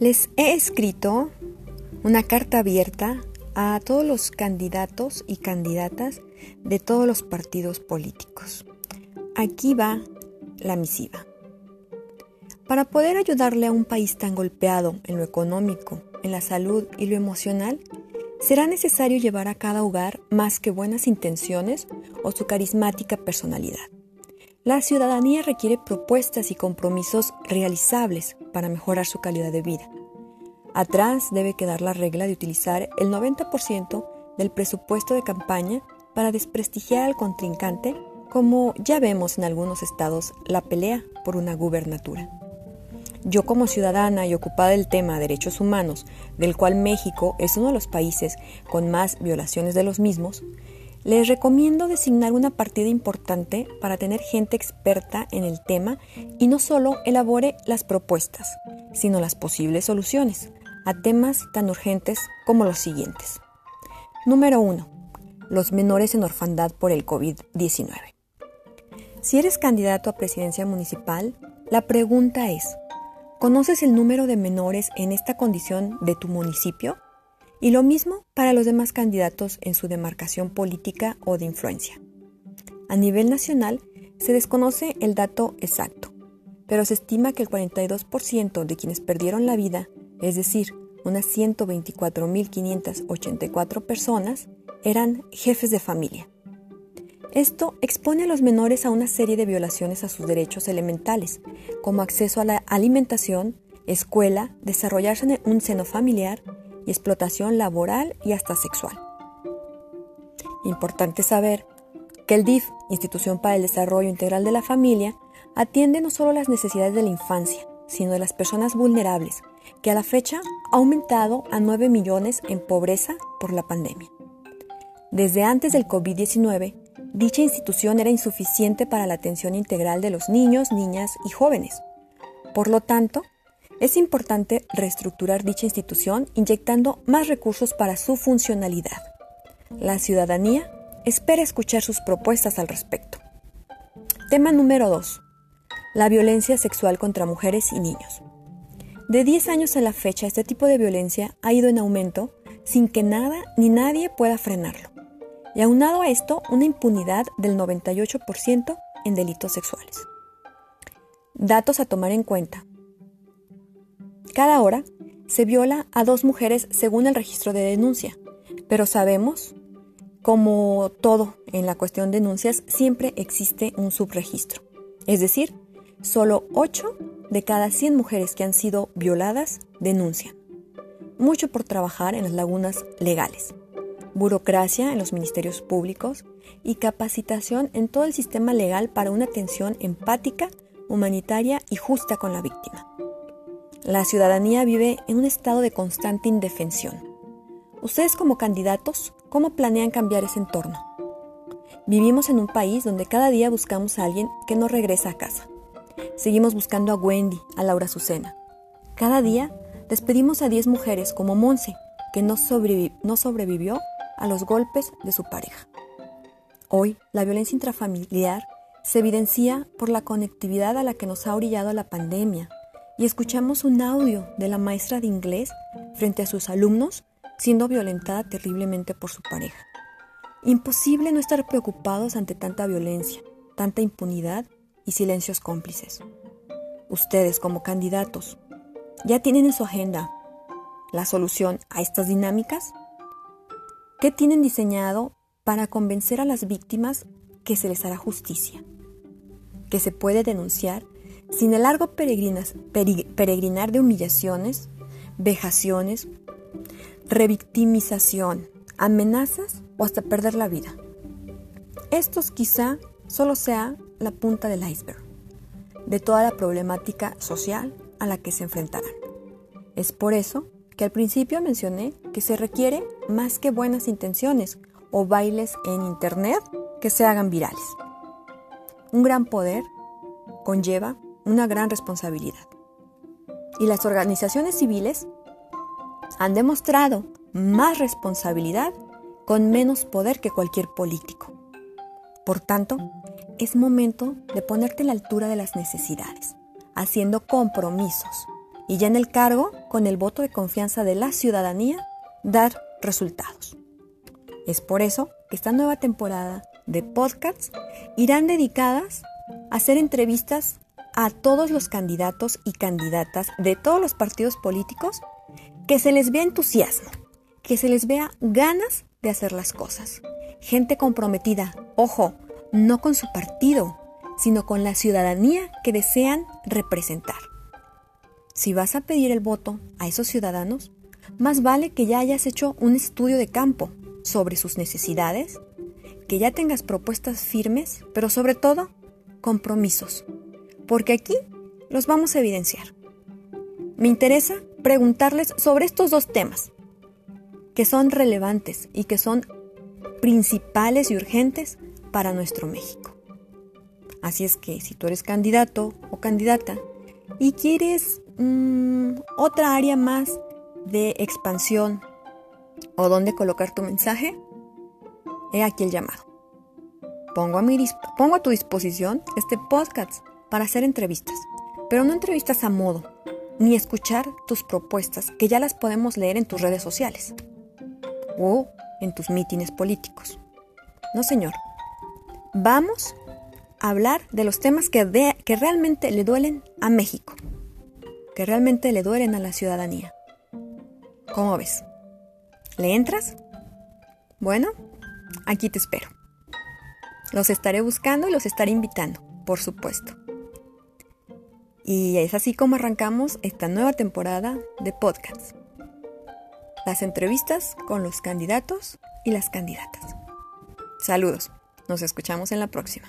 Les he escrito una carta abierta a todos los candidatos y candidatas de todos los partidos políticos. Aquí va la misiva. Para poder ayudarle a un país tan golpeado en lo económico, en la salud y lo emocional, será necesario llevar a cada hogar más que buenas intenciones o su carismática personalidad. La ciudadanía requiere propuestas y compromisos realizables para mejorar su calidad de vida. Atrás debe quedar la regla de utilizar el 90% del presupuesto de campaña para desprestigiar al contrincante, como ya vemos en algunos estados la pelea por una gubernatura. Yo como ciudadana y ocupada del tema derechos humanos, del cual México es uno de los países con más violaciones de los mismos, les recomiendo designar una partida importante para tener gente experta en el tema y no solo elabore las propuestas, sino las posibles soluciones a temas tan urgentes como los siguientes. Número 1. Los menores en orfandad por el COVID-19. Si eres candidato a presidencia municipal, la pregunta es, ¿conoces el número de menores en esta condición de tu municipio? Y lo mismo para los demás candidatos en su demarcación política o de influencia. A nivel nacional se desconoce el dato exacto, pero se estima que el 42% de quienes perdieron la vida, es decir, unas 124.584 personas, eran jefes de familia. Esto expone a los menores a una serie de violaciones a sus derechos elementales, como acceso a la alimentación, escuela, desarrollarse en un seno familiar y explotación laboral y hasta sexual. Importante saber que el DIF, Institución para el Desarrollo Integral de la Familia, atiende no solo las necesidades de la infancia, sino de las personas vulnerables, que a la fecha ha aumentado a 9 millones en pobreza por la pandemia. Desde antes del COVID-19, dicha institución era insuficiente para la atención integral de los niños, niñas y jóvenes. Por lo tanto, es importante reestructurar dicha institución inyectando más recursos para su funcionalidad. La ciudadanía espera escuchar sus propuestas al respecto. Tema número 2. La violencia sexual contra mujeres y niños. De 10 años a la fecha, este tipo de violencia ha ido en aumento sin que nada ni nadie pueda frenarlo. Y aunado a esto, una impunidad del 98% en delitos sexuales. Datos a tomar en cuenta. Cada hora se viola a dos mujeres según el registro de denuncia, pero sabemos, como todo en la cuestión de denuncias, siempre existe un subregistro. Es decir, solo 8 de cada 100 mujeres que han sido violadas denuncian. Mucho por trabajar en las lagunas legales, burocracia en los ministerios públicos y capacitación en todo el sistema legal para una atención empática, humanitaria y justa con la víctima. La ciudadanía vive en un estado de constante indefensión. Ustedes como candidatos, ¿cómo planean cambiar ese entorno? Vivimos en un país donde cada día buscamos a alguien que no regresa a casa. Seguimos buscando a Wendy, a Laura Azucena. Cada día despedimos a 10 mujeres como Monse, que no, no sobrevivió a los golpes de su pareja. Hoy, la violencia intrafamiliar se evidencia por la conectividad a la que nos ha orillado la pandemia, y escuchamos un audio de la maestra de inglés frente a sus alumnos siendo violentada terriblemente por su pareja. Imposible no estar preocupados ante tanta violencia, tanta impunidad y silencios cómplices. Ustedes como candidatos, ¿ya tienen en su agenda la solución a estas dinámicas? ¿Qué tienen diseñado para convencer a las víctimas que se les hará justicia? Que se puede denunciar sin el largo peregrinar de humillaciones, vejaciones, revictimización, amenazas o hasta perder la vida. Estos quizá solo sea la punta del iceberg de toda la problemática social a la que se enfrentarán. Es por eso que al principio mencioné que se requiere más que buenas intenciones o bailes en Internet que se hagan virales. Un gran poder conlleva una gran responsabilidad. Y las organizaciones civiles han demostrado más responsabilidad con menos poder que cualquier político. Por tanto, es momento de ponerte a la altura de las necesidades, haciendo compromisos y ya en el cargo con el voto de confianza de la ciudadanía, dar resultados. Es por eso que esta nueva temporada de podcasts irán dedicadas a hacer entrevistas a todos los candidatos y candidatas de todos los partidos políticos que se les vea entusiasmo, que se les vea ganas de hacer las cosas. Gente comprometida, ojo, no con su partido, sino con la ciudadanía que desean representar. Si vas a pedir el voto a esos ciudadanos, más vale que ya hayas hecho un estudio de campo sobre sus necesidades, que ya tengas propuestas firmes, pero sobre todo compromisos, porque aquí los vamos a evidenciar. Me interesa preguntarles sobre estos dos temas, que son relevantes y que son principales y urgentes para nuestro México. Así es que si tú eres candidato o candidata y quieres mm, otra área más de expansión o donde colocar tu mensaje, he aquí el llamado. Pongo a, mi, pongo a tu disposición este podcast para hacer entrevistas, pero no entrevistas a modo, ni escuchar tus propuestas que ya las podemos leer en tus redes sociales o en tus mítines políticos. No, señor. Vamos a hablar de los temas que, que realmente le duelen a México, que realmente le duelen a la ciudadanía. ¿Cómo ves? ¿Le entras? Bueno, aquí te espero. Los estaré buscando y los estaré invitando, por supuesto. Y es así como arrancamos esta nueva temporada de podcast. Las entrevistas con los candidatos y las candidatas. Saludos, nos escuchamos en la próxima.